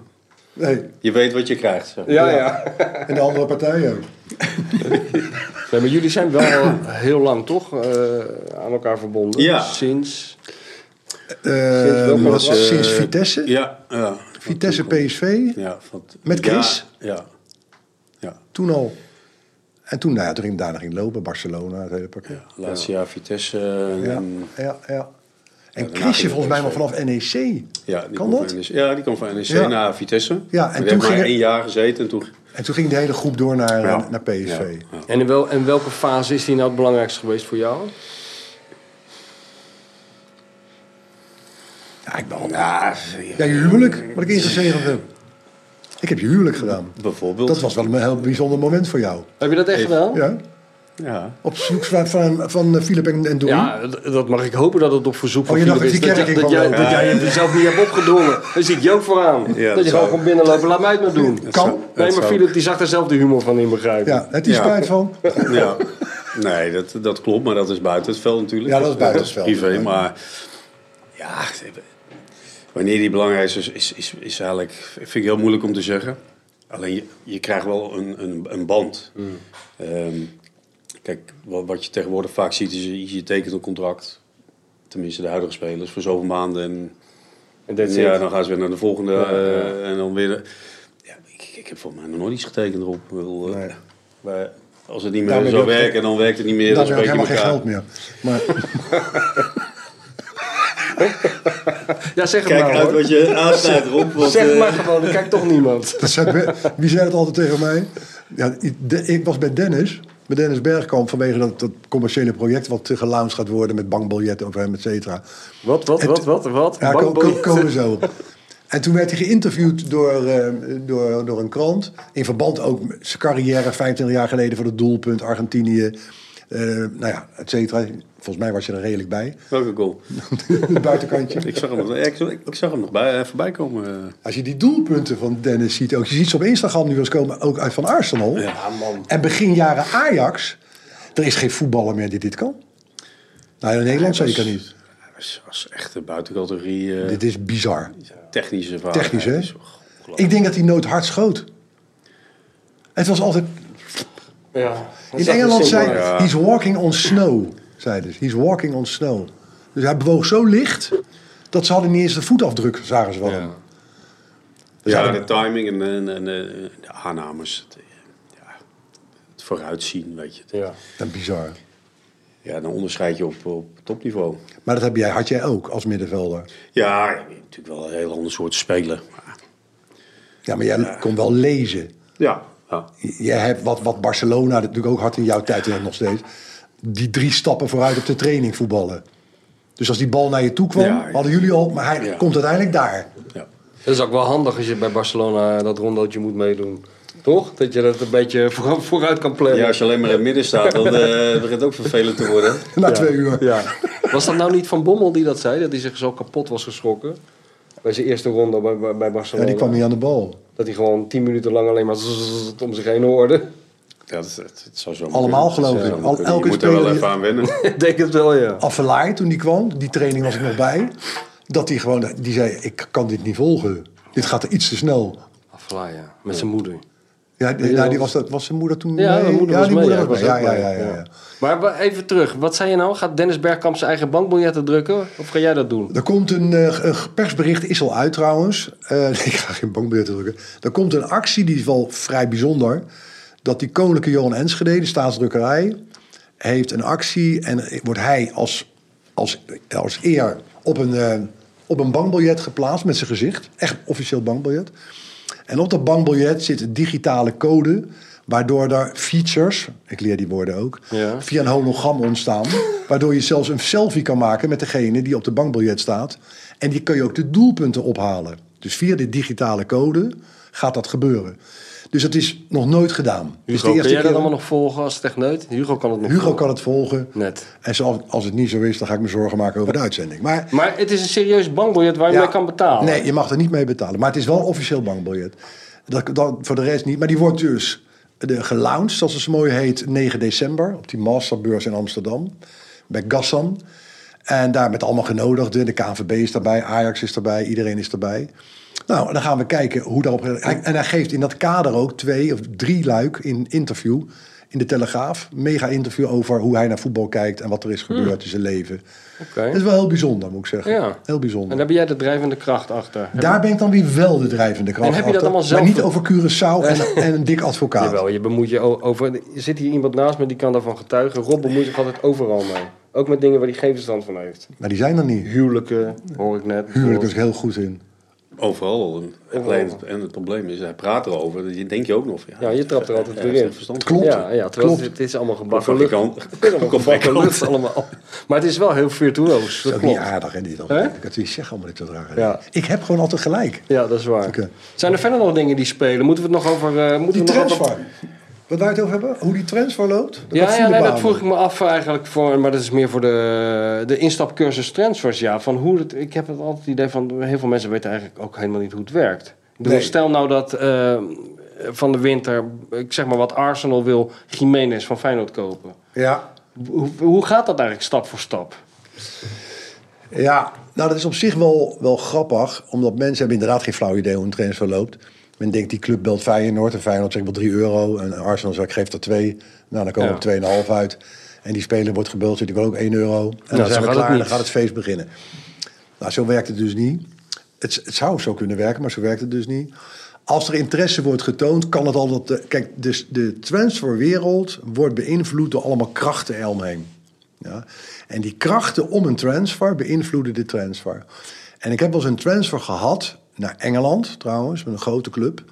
Nee, Je weet wat je krijgt. Zeg. Ja, ja. en de andere partijen ook. Nee, maar jullie zijn wel heel lang toch eh, aan elkaar verbonden? Ja. Sinds... Eh, welke wat- was, eh, sinds Vitesse. Ja, ja. Vitesse PSV. Ja, van, Met Chris? Ja, ja. ja. Toen al. En toen, nou ja, toen ging daarna ging lopen. Barcelona, het hele pakket. Laatste jaar Vitesse. en- Ja, en- ja, ja. En daarna Chrisje volgens mij maar vanaf NEC. Ja, die Kan dat? NEC, ja, die kwam van NEC Ja. naar Vitesse. Ja, en en toen maar ging het- één jaar gezeten en toen... En toen ging de hele groep door naar, Ja. naar PSV. Ja, Ja, ja. En in, wel, in welke fase is die nou het belangrijkste geweest voor jou? ik ben al... Ja, Ja, je huwelijk, wat ik ingezegend heb. Ik heb je huwelijk gedaan. bijvoorbeeld. Dat was wel een heel bijzonder moment voor jou. Heb je dat echt gedaan? Ja? Ja. Op zoek van, van, van eh, Philip en, en Doreen. Ja, dat mag ik hopen dat het op verzoek van Oh, je dacht Philip dat is. die Dat, dat, kwam jij, dat jij het zelf niet hebt opgedrongen. Daar zie ik je ook voor aan. Ja, dat dat je gewoon komt binnenlopen, laat mij het maar doen. Kan. Nee, maar zou- Philip die zag daar zelf de humor van in begrijpen. Ja, het is Ja. spijt van. Ja. Nee, dat, dat klopt, maar dat is buiten het veld natuurlijk. Ja, dat is buiten het veld. Privé, maar ja, wanneer die belangrijk is, is, is, is eigenlijk, vind ik heel moeilijk om te zeggen. Alleen je, je krijgt wel een, een, een band. Mm. Ehm, kijk, wat, wat je tegenwoordig vaak ziet is, je, je tekent een contract. Tenminste, de huidige spelers, voor zoveel maanden. En En ja, dan gaan ze weer naar de volgende. Ja, ja. eh, en dan weer. de- ja, ik, ik heb volgens mij nog nooit iets getekend erop. Bedoel, eh, Nee. maar als het niet meer Daarmee zou werken, dan werkt het niet meer. Dan Dan heb je helemaal geen geld meer. Maar Ja, zeg het Kijk maar uit hoor. wat je aansnijdt erop. Want, Zeg het eh, maar gewoon, er kijkt toch niemand. dat zei, wie zei het altijd tegen mij? Ja, ik was bij Dennis. Bij Dennis Bergkamp vanwege dat, dat commerciële project... wat gelaunched gaat worden met bankbiljetten over hem, et cetera. Wat, wat, wat, wat, wat? Ja, Bankbiljetten? komen zo. En toen werd hij geïnterviewd door, eh, door, door een krant. In verband ook met zijn carrière 25 jaar geleden voor het doelpunt Argentinië. Eh, nou ja, et cetera. Volgens mij was je er redelijk bij. Welke goal? het buitenkantje. Ik zag hem nog, ik, zag hem nog bij, eh, voorbij komen. Als je die doelpunten van Dennis ziet, ook, je ziet ze op Instagram nu wel eens komen, ook uit van Arsenal. Ja, man. En begin jaren Ajax, er is geen voetballer meer die dit kan. Nou, in Nederland Hij was- zeker niet. Hij was, was echt de buitencategorie eh, Dit is bizar. technische vaardigheid. Technisch, hè? ongelooflijk. Ik denk dat hij nooit hard schoot. Het was altijd... Ja. In Engeland zei hij... He's walking on snow. Zeiden ze. He's walking on snow. Dus hij bewoog zo licht, dat ze hadden niet eens de voetafdruk, zagen ze wel. Ja. Ja, de timing en, en, en, de aannames. Het, eh, ja, het vooruitzien, weet je. Ja. Dat bizar. Ja, dan onderscheid je op, op topniveau. Maar dat heb jij, had jij ook als middenvelder. Ja, natuurlijk wel een heel ander soort spelen. Maar, Ja, maar jij kon wel lezen. ja, ja. Jij hebt wat, wat Barcelona, dat natuurlijk ook hard in jouw tijd nog steeds. Die drie stappen vooruit op de training voetballen. Dus als die bal naar je toe kwam, Ja, ja. hadden jullie al, maar hij Ja. komt uiteindelijk daar. ja. Dat is ook wel handig als je bij Barcelona dat rondootje moet meedoen. Toch? Dat je dat een beetje voor- vooruit kan plannen. Ja, als je alleen maar in het midden staat, dan eh, begint het ook vervelend te worden. Na Ja. twee uur. Ja. Was dat nou niet Van Bommel die dat zei? Dat hij zich zo kapot was geschrokken? Bij zijn eerste ronde bij, bij- bij Ja, Barcelona. die kwam niet aan de bal. Dat hij gewoon tien minuten lang alleen maar zzz om zich heen hoorde. Ja, dat, dat, dat zou zo Allemaal geloof ik. Al- elke je moet er wel speler even aan wennen. Ik denk het wel, ja. Affelaar, toen die kwam, die training was ik nog bij. Dat hij gewoon, die zei, ik kan dit niet volgen. Dit gaat er iets te snel. Afla, ja. Met zijn moeder. Ja, die, Ja, nou, die was- was, dat, was zijn moeder toen Ja, mee? mijn moeder ja, was die mee. moeder ja, was mee. Ja, ook ja, ja, ja, ja. Maar even terug. Wat zei je nou? Gaat Dennis Bergkamp zijn eigen bankbiljetten drukken? Of ga jij dat doen? Er komt een, eh, een persbericht, is al uit trouwens. Eh, nee, ik ga geen bankbiljetten drukken. Er komt een actie, die is wel vrij bijzonder. Dat die koninklijke Johan Enschede, de staatsdrukkerij... heeft een actie en wordt hij als, als, als eer op een, eh, op een bankbiljet geplaatst met zijn gezicht. Echt officieel bankbiljet. En op dat bankbiljet zit een digitale code... waardoor er features, ik leer die woorden ook... Ja. via een hologram ontstaan. Waardoor je zelfs een selfie kan maken met degene die op de bankbiljet staat. En die kun je ook de doelpunten ophalen. Dus via de digitale code gaat dat gebeuren. Dus dat is nog nooit gedaan. Dus Hugo, kun jij dat allemaal nog volgen als techneut? Hugo kan het nog Hugo volgen. kan het volgen. Net. En als het niet zo is, dan ga ik me zorgen maken over de uitzending. Maar Maar het is een serieus bankbiljet waar je Ja. mee kan betalen. Nee, je mag er niet mee betalen. Maar het is wel een officieel bankbiljet. Dat, dat, voor de rest niet. Maar die wordt dus de, gelaunched, zoals het zo mooi heet, 9 december. Op die masterbeurs in Amsterdam. Bij Gassan. En daar met allemaal genodigden. De KNVB is daarbij, Ajax is daarbij, iedereen is daarbij. Nou, dan gaan we kijken hoe daarop... Hij- En hij geeft in dat kader ook twee of drie luik in interview in de Telegraaf. Mega interview over hoe hij naar voetbal kijkt en wat er is gebeurd in zijn leven. Oké. Dat is wel heel bijzonder, moet ik zeggen. Ja. Heel bijzonder. En daar ben jij de drijvende kracht achter. Daar ben ik dan weer wel de drijvende kracht En heb je dat achter. allemaal zelf Maar niet over Curaçao en, en een dik advocaat. Jawel, je bemoeit je over... Er zit hier iemand naast me die kan daarvan getuigen. Rob bemoeit zich altijd overal mee. Ook met dingen waar hij geen verstand van heeft. Maar die zijn er niet. Huwelijken, hoor ik net. Huwelijk is heel goed in. Overal. En, alleen het, en het probleem is, hij praat erover. dat Je denk je ook nog van, Ja, je trapt er altijd weer in. er verstand Klopt. Ja, ja terwijl Klopt. Het, het is allemaal gebakken lucht. van die kant. Het is allemaal die gebakken lucht allemaal. Maar het is wel heel virtuoos. Dat Dat is niet klopt. aardig, hè, dit dan. Ik het zeg allemaal niet zo. Ja. Ik heb gewoon altijd gelijk. Ja, dat is waar. Oké. Zijn er verder nog dingen die spelen? Moeten we het nog over... eh, moeten Die we nog over-. Wat wij het over hebben? Hoe die transfer loopt? Dat Ja, ja nee, dat vroeg ik me af eigenlijk voor, maar dat is meer voor de, de instapcursus transfers. Ja, van hoe het, ik heb het altijd het idee van heel veel mensen weten eigenlijk ook helemaal niet hoe het werkt. Nee. Stel nou dat eh, van de winter, ik zeg maar wat Arsenal wil, Jiménez van Feyenoord kopen. Ja. Hoe, hoe gaat dat eigenlijk stap voor stap? Ja, nou dat is op zich wel, wel grappig. Omdat mensen hebben inderdaad geen flauw idee hoe een transfer loopt. Men denkt die club belt Feyenoord. En Feyenoord zegt wel 3 euro. En Arsenal zegt geef er 2. Nou dan komen Ja. we op 2,5 uit. En die speler wordt gebeld. Zegt die wil ook 1 euro. En zo dan zijn we klaar. En dan gaat het feest beginnen. Nou zo werkt het dus niet. Het, het zou zo kunnen werken, maar zo werkt het dus niet. Als er interesse wordt getoond, kan het altijd... eh, Kijk, dus de transferwereld wordt beïnvloed door allemaal krachten eromheen. Ja? En die krachten om een transfer beïnvloeden de transfer. En ik heb wel eens een transfer gehad naar Engeland trouwens, met een grote club.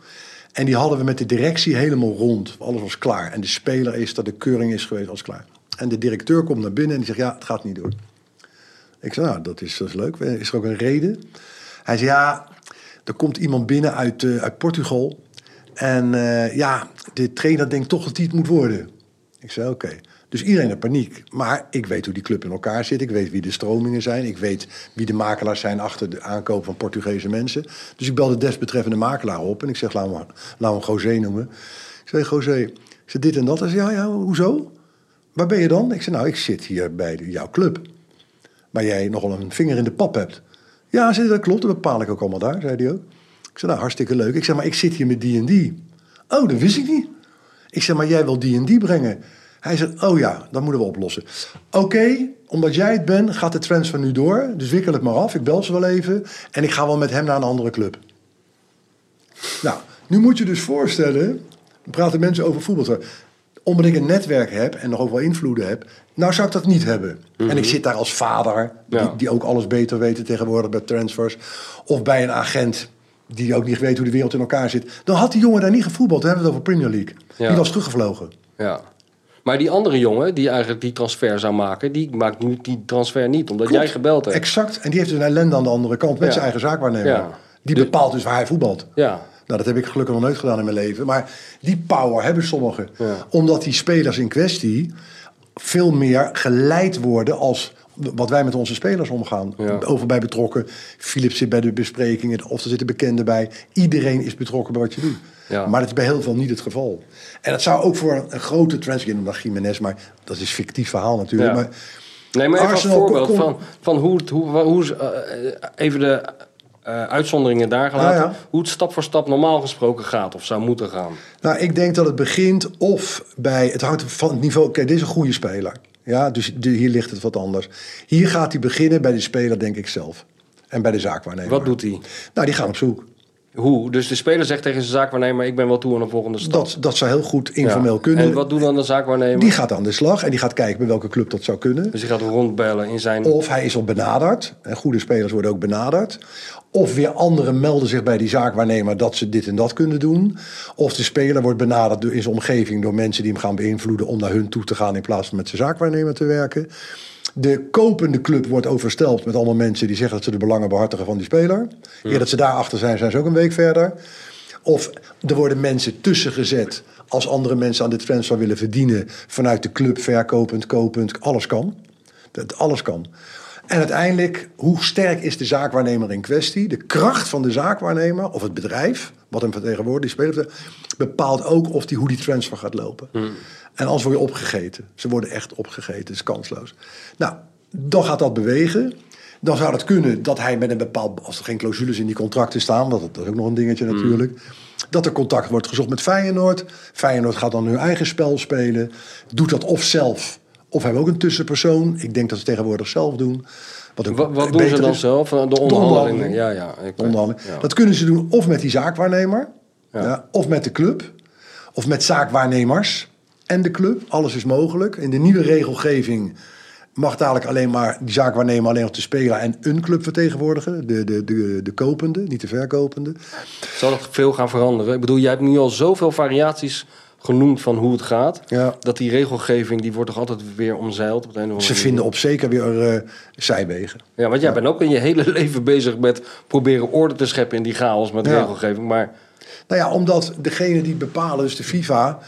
En die hadden we met de directie helemaal rond. Alles was klaar. En de speler is dat de keuring is geweest, alles klaar. En de directeur komt naar binnen en die zegt, ja, het gaat niet door. Ik zei, nou, dat is, dat leuk. Is er ook een reden? Hij zei, ja, er komt iemand binnen uit, eh, uit Portugal. En eh, ja, de trainer denkt toch dat hij het moet worden. Ik zei, oké. Dus iedereen in paniek. Maar ik weet hoe die club in elkaar zit. Ik weet wie de stromingen zijn. Ik weet wie de makelaars zijn achter de aankoop van Portugese mensen. Dus ik belde de desbetreffende makelaar op. En ik zeg, we hem José noemen. Ik zei, José, ik zeg dit en dat. Hij zei, ja, ja, hoezo? Waar ben je dan? Ik zei, nou, ik zit hier bij jouw club. Waar jij nogal een vinger in de pap hebt. Ja, dat klopt. Dat bepaal ik ook allemaal daar, zei hij ook. Ik zei, nou, hartstikke leuk. Ik zeg, maar ik zit hier met die en die. Oh, dat wist ik niet. Ik zeg, maar jij wil die en die brengen. Hij zegt, oh ja, dat moeten we oplossen. Oké, omdat jij het bent, gaat de transfer nu door. Dus wikkel het maar af. Ik bel ze wel even. En ik ga wel met hem naar een andere club. Nou, nu moet je dus voorstellen... Dan praten mensen over voetbal. Omdat ik een netwerk heb en nog ook wel invloeden heb... Nou zou ik dat niet hebben. En ik zit daar als vader... Die, ook alles beter weten tegenwoordig bij transfers. Of bij een agent die ook niet weet hoe de wereld in elkaar zit. Dan had die jongen daar niet gevoetbald. Dan hebben we het over Premier League. Ja. Die was teruggevlogen. Ja. Maar die andere jongen die eigenlijk die transfer zou maken, die maakt nu die transfer niet, omdat Klopt. jij gebeld hebt. Exact. En die heeft dus een ellende aan de andere kant met Ja. zijn eigen zaakwaarnemer. Ja. Die bepaalt dus waar hij voetbalt. Ja. Nou, dat heb ik gelukkig nog nooit gedaan in mijn leven. Maar die power hebben sommigen. Ja. Omdat die spelers in kwestie veel meer geleid worden als wat wij met onze spelers omgaan. Ja. Over bij betrokken. Philips zit bij de besprekingen. Of er zitten bekenden bij. Iedereen is betrokken bij wat je doet. Ja. Maar dat is bij heel veel niet het geval. En dat zou ook voor een, grote transgender dan Jiménez, maar dat is een fictief verhaal natuurlijk. Ja. Maar Nee, maar even als Arsenal voorbeeld kon- van, van hoe, het, hoe, hoe ze, eh, even de eh, uitzonderingen daar gelaten, ja. hoe het stap voor stap normaal gesproken gaat of zou moeten gaan. Nou, ik denk dat het begint of bij. Het hangt van het niveau. Kijk, dit is een goede speler. Ja, dus hier ligt het wat anders. Hier gaat hij beginnen bij de speler, denk ik zelf. En bij de zaakwaarnemer. Wat doet hij? Nou, die gaan op zoek. Hoe? Dus de speler zegt tegen zijn zaakwaarnemer, ik ben wel toe aan de volgende stap. Dat, dat zou heel goed informeel Ja. kunnen. En wat doet dan de zaakwaarnemer? Die gaat aan de slag en die gaat kijken bij welke club dat zou kunnen. Dus die gaat rondbellen in zijn... Of hij is al benaderd. En goede spelers worden ook benaderd. Of weer anderen melden zich bij die zaakwaarnemer dat ze dit en dat kunnen doen. Of de speler wordt benaderd in zijn omgeving door mensen die hem gaan beïnvloeden om naar hun toe te gaan in plaats van met zijn zaakwaarnemer te werken. De kopende club wordt overstelpt met allemaal mensen die zeggen dat ze de belangen behartigen van die speler. Eer dat ze daarachter zijn, zijn ze ook een week verder. Of er worden mensen tussen gezet als andere mensen aan de transfer willen verdienen vanuit de club, verkopend, kopend, alles kan. Dat alles kan. En uiteindelijk, hoe sterk is de zaakwaarnemer in kwestie? De kracht van de zaakwaarnemer of het bedrijf, wat hem vertegenwoordigt, die speler, bepaalt ook of die, hoe die transfer gaat lopen. En anders word je opgegeten. Ze worden echt opgegeten, is kansloos. Nou, dan gaat dat bewegen. Dan zou het kunnen dat hij met een bepaald, als er geen clausules in die contracten staan, dat, dat is ook nog een dingetje natuurlijk. Dat er contact wordt gezocht met Feyenoord. Feyenoord gaat dan hun eigen spel spelen. Doet dat of zelf, of hebben ook een tussenpersoon. Ik denk dat ze tegenwoordig zelf doen. Wat, ook Wat, wat doen ze dan is. zelf? De onderhandelingen. onderhandeling. Ja, ja. De onderhandeling. ja. Dat kunnen ze doen of met die zaakwaarnemer, Ja. of met de club, of met zaakwaarnemers en de club. Alles is mogelijk. In de nieuwe regelgeving mag dadelijk alleen maar die zaakwaarnemer alleen nog te spelen en een club vertegenwoordigen. De, de, de, de kopende, niet de verkopende. Zal het veel gaan veranderen? Ik bedoel, jij hebt nu al zoveel variaties genoemd van hoe het gaat. Ja. Dat die regelgeving, die wordt toch altijd weer omzeild op Ze vinden op zeker weer eh, zijwegen. Ja, want jij bent ook in je hele leven bezig met proberen orde te scheppen in die chaos met Ja. regelgeving. Maar Nou ja, omdat degene die bepalen, dus de FIFA,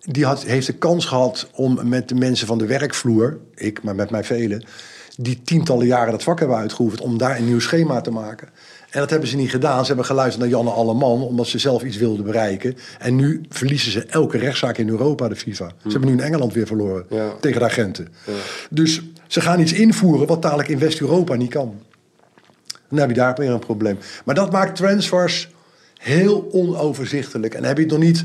die had, heeft de kans gehad om met de mensen van de werkvloer, ik, maar met mij velen, die tientallen jaren dat vak hebben uitgeoefend, om daar een nieuw schema te maken. En dat hebben ze niet gedaan. Ze hebben geluisterd naar Janne Alleman, omdat ze zelf iets wilden bereiken. En nu verliezen ze elke rechtszaak in Europa, de FIFA. Ze hebben nu in Engeland weer verloren Ja. tegen de agenten. Dus ze gaan iets invoeren wat dadelijk in West-Europa niet kan. Dan heb je daar weer een probleem. Maar dat maakt transfers heel onoverzichtelijk. En heb je het nog niet...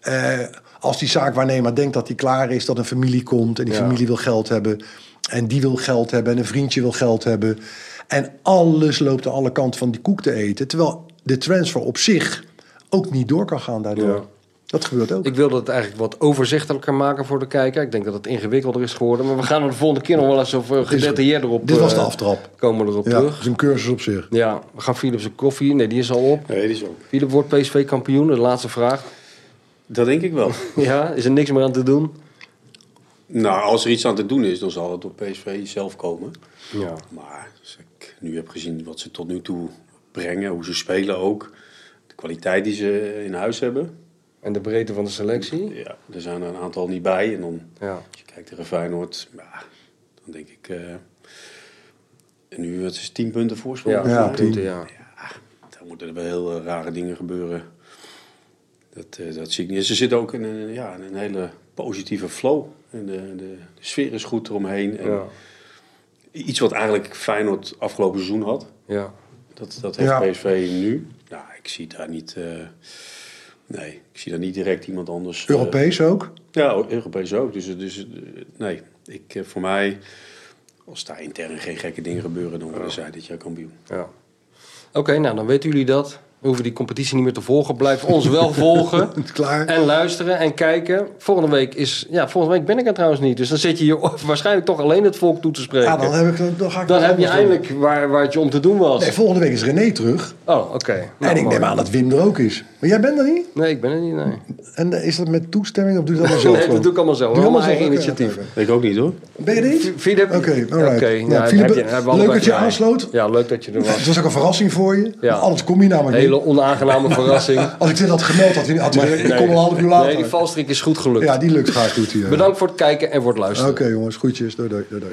eh, als die zaakwaarnemer denkt dat hij klaar is... dat een familie komt en die Ja. familie wil geld hebben... en die wil geld hebben en een vriendje wil geld hebben... en alles loopt aan alle kanten van die koek te eten... terwijl de transfer op zich ook niet door kan gaan daardoor. Ja. Dat gebeurt ook. ik wilde het eigenlijk wat overzichtelijker maken voor de kijker. Ik denk dat het ingewikkelder is geworden. Maar we gaan er de volgende keer nog wel eens over gedetailleerder op Dit was de eh, aftrap. Komen we erop Ja, terug. dat is een cursus op zich. Ja, we gaan Philips zijn koffie. Nee, die is al op. Nee, die is ook. Philip wordt PSV kampioen. De laatste vraag. Dat denk ik wel. Ja, is er niks meer aan te doen? nou, als er iets aan te doen is, dan zal het door PSV zelf komen. Ja. Maar nu heb gezien wat ze tot nu toe brengen, hoe ze spelen ook, de kwaliteit die ze in huis hebben. En de breedte van de selectie? Ja, er zijn er een aantal niet bij. En dan, Ja. als je kijkt tegen Feyenoord, ja, dan denk ik... eh, en nu het is 10 punten voorsprong. Ja, Ja, tien. punten, ja. Dan moeten er wel heel eh, rare dingen gebeuren. Dat, eh, dat zie ik niet. Ze zitten ook in een, ja, in een hele positieve flow. En de, de, de sfeer is goed eromheen. En Ja. Iets wat eigenlijk Feyenoord afgelopen seizoen had. ja. Dat, dat heeft Ja. PSV nu. Nou, ik zie daar niet... eh, nee, ik zie daar niet direct iemand anders... eh, Europees ook. ja, Europees ook. Dus, dus eh, nee, ik, voor mij... Als daar intern geen gekke dingen gebeuren, dan worden zij dit jaar kampioen. Ja. Oké, nou dan weten jullie dat. We hoeven die competitie niet meer te volgen. Blijf ons wel volgen. Klaar. En luisteren en kijken. Volgende week is... Ja, volgende week ben ik er trouwens niet. Dus dan zit je hier waarschijnlijk toch alleen het volk toe te spreken. Ja, dan, heb ik, dan ga ik Dan heb je eindelijk waar, waar het je om te doen was. Nee, volgende week is René terug. Oh, oké. Nou, en ik mooi. neem aan dat Wim er ook is. Maar jij bent er niet? Nee, ik ben er niet, nee. En eh, is dat met toestemming of doe je dat allemaal zelf? Nee, gewoon? dat doe ik allemaal zo. Doe Allemaal zelf? eigen Oké, initiatief. oké. Ik ook niet hoor. Ben je er niet? Philip... Oké, alright. Oké, Nou, leuk dat je aansloot. Ja, leuk dat je er Het was. was ook een verrassing voor je. Ja. Alles kom je namelijk Heel hele onaangename verrassing. Als ik dit had gemeld, had had ik Nee. kom een half uur later. Nee, die valstrik is goed gelukt. Ja, die lukt graag goed hier. Bedankt voor het kijken en voor het luisteren. Oké jongens, groetjes. Doei, doei, doei, doei.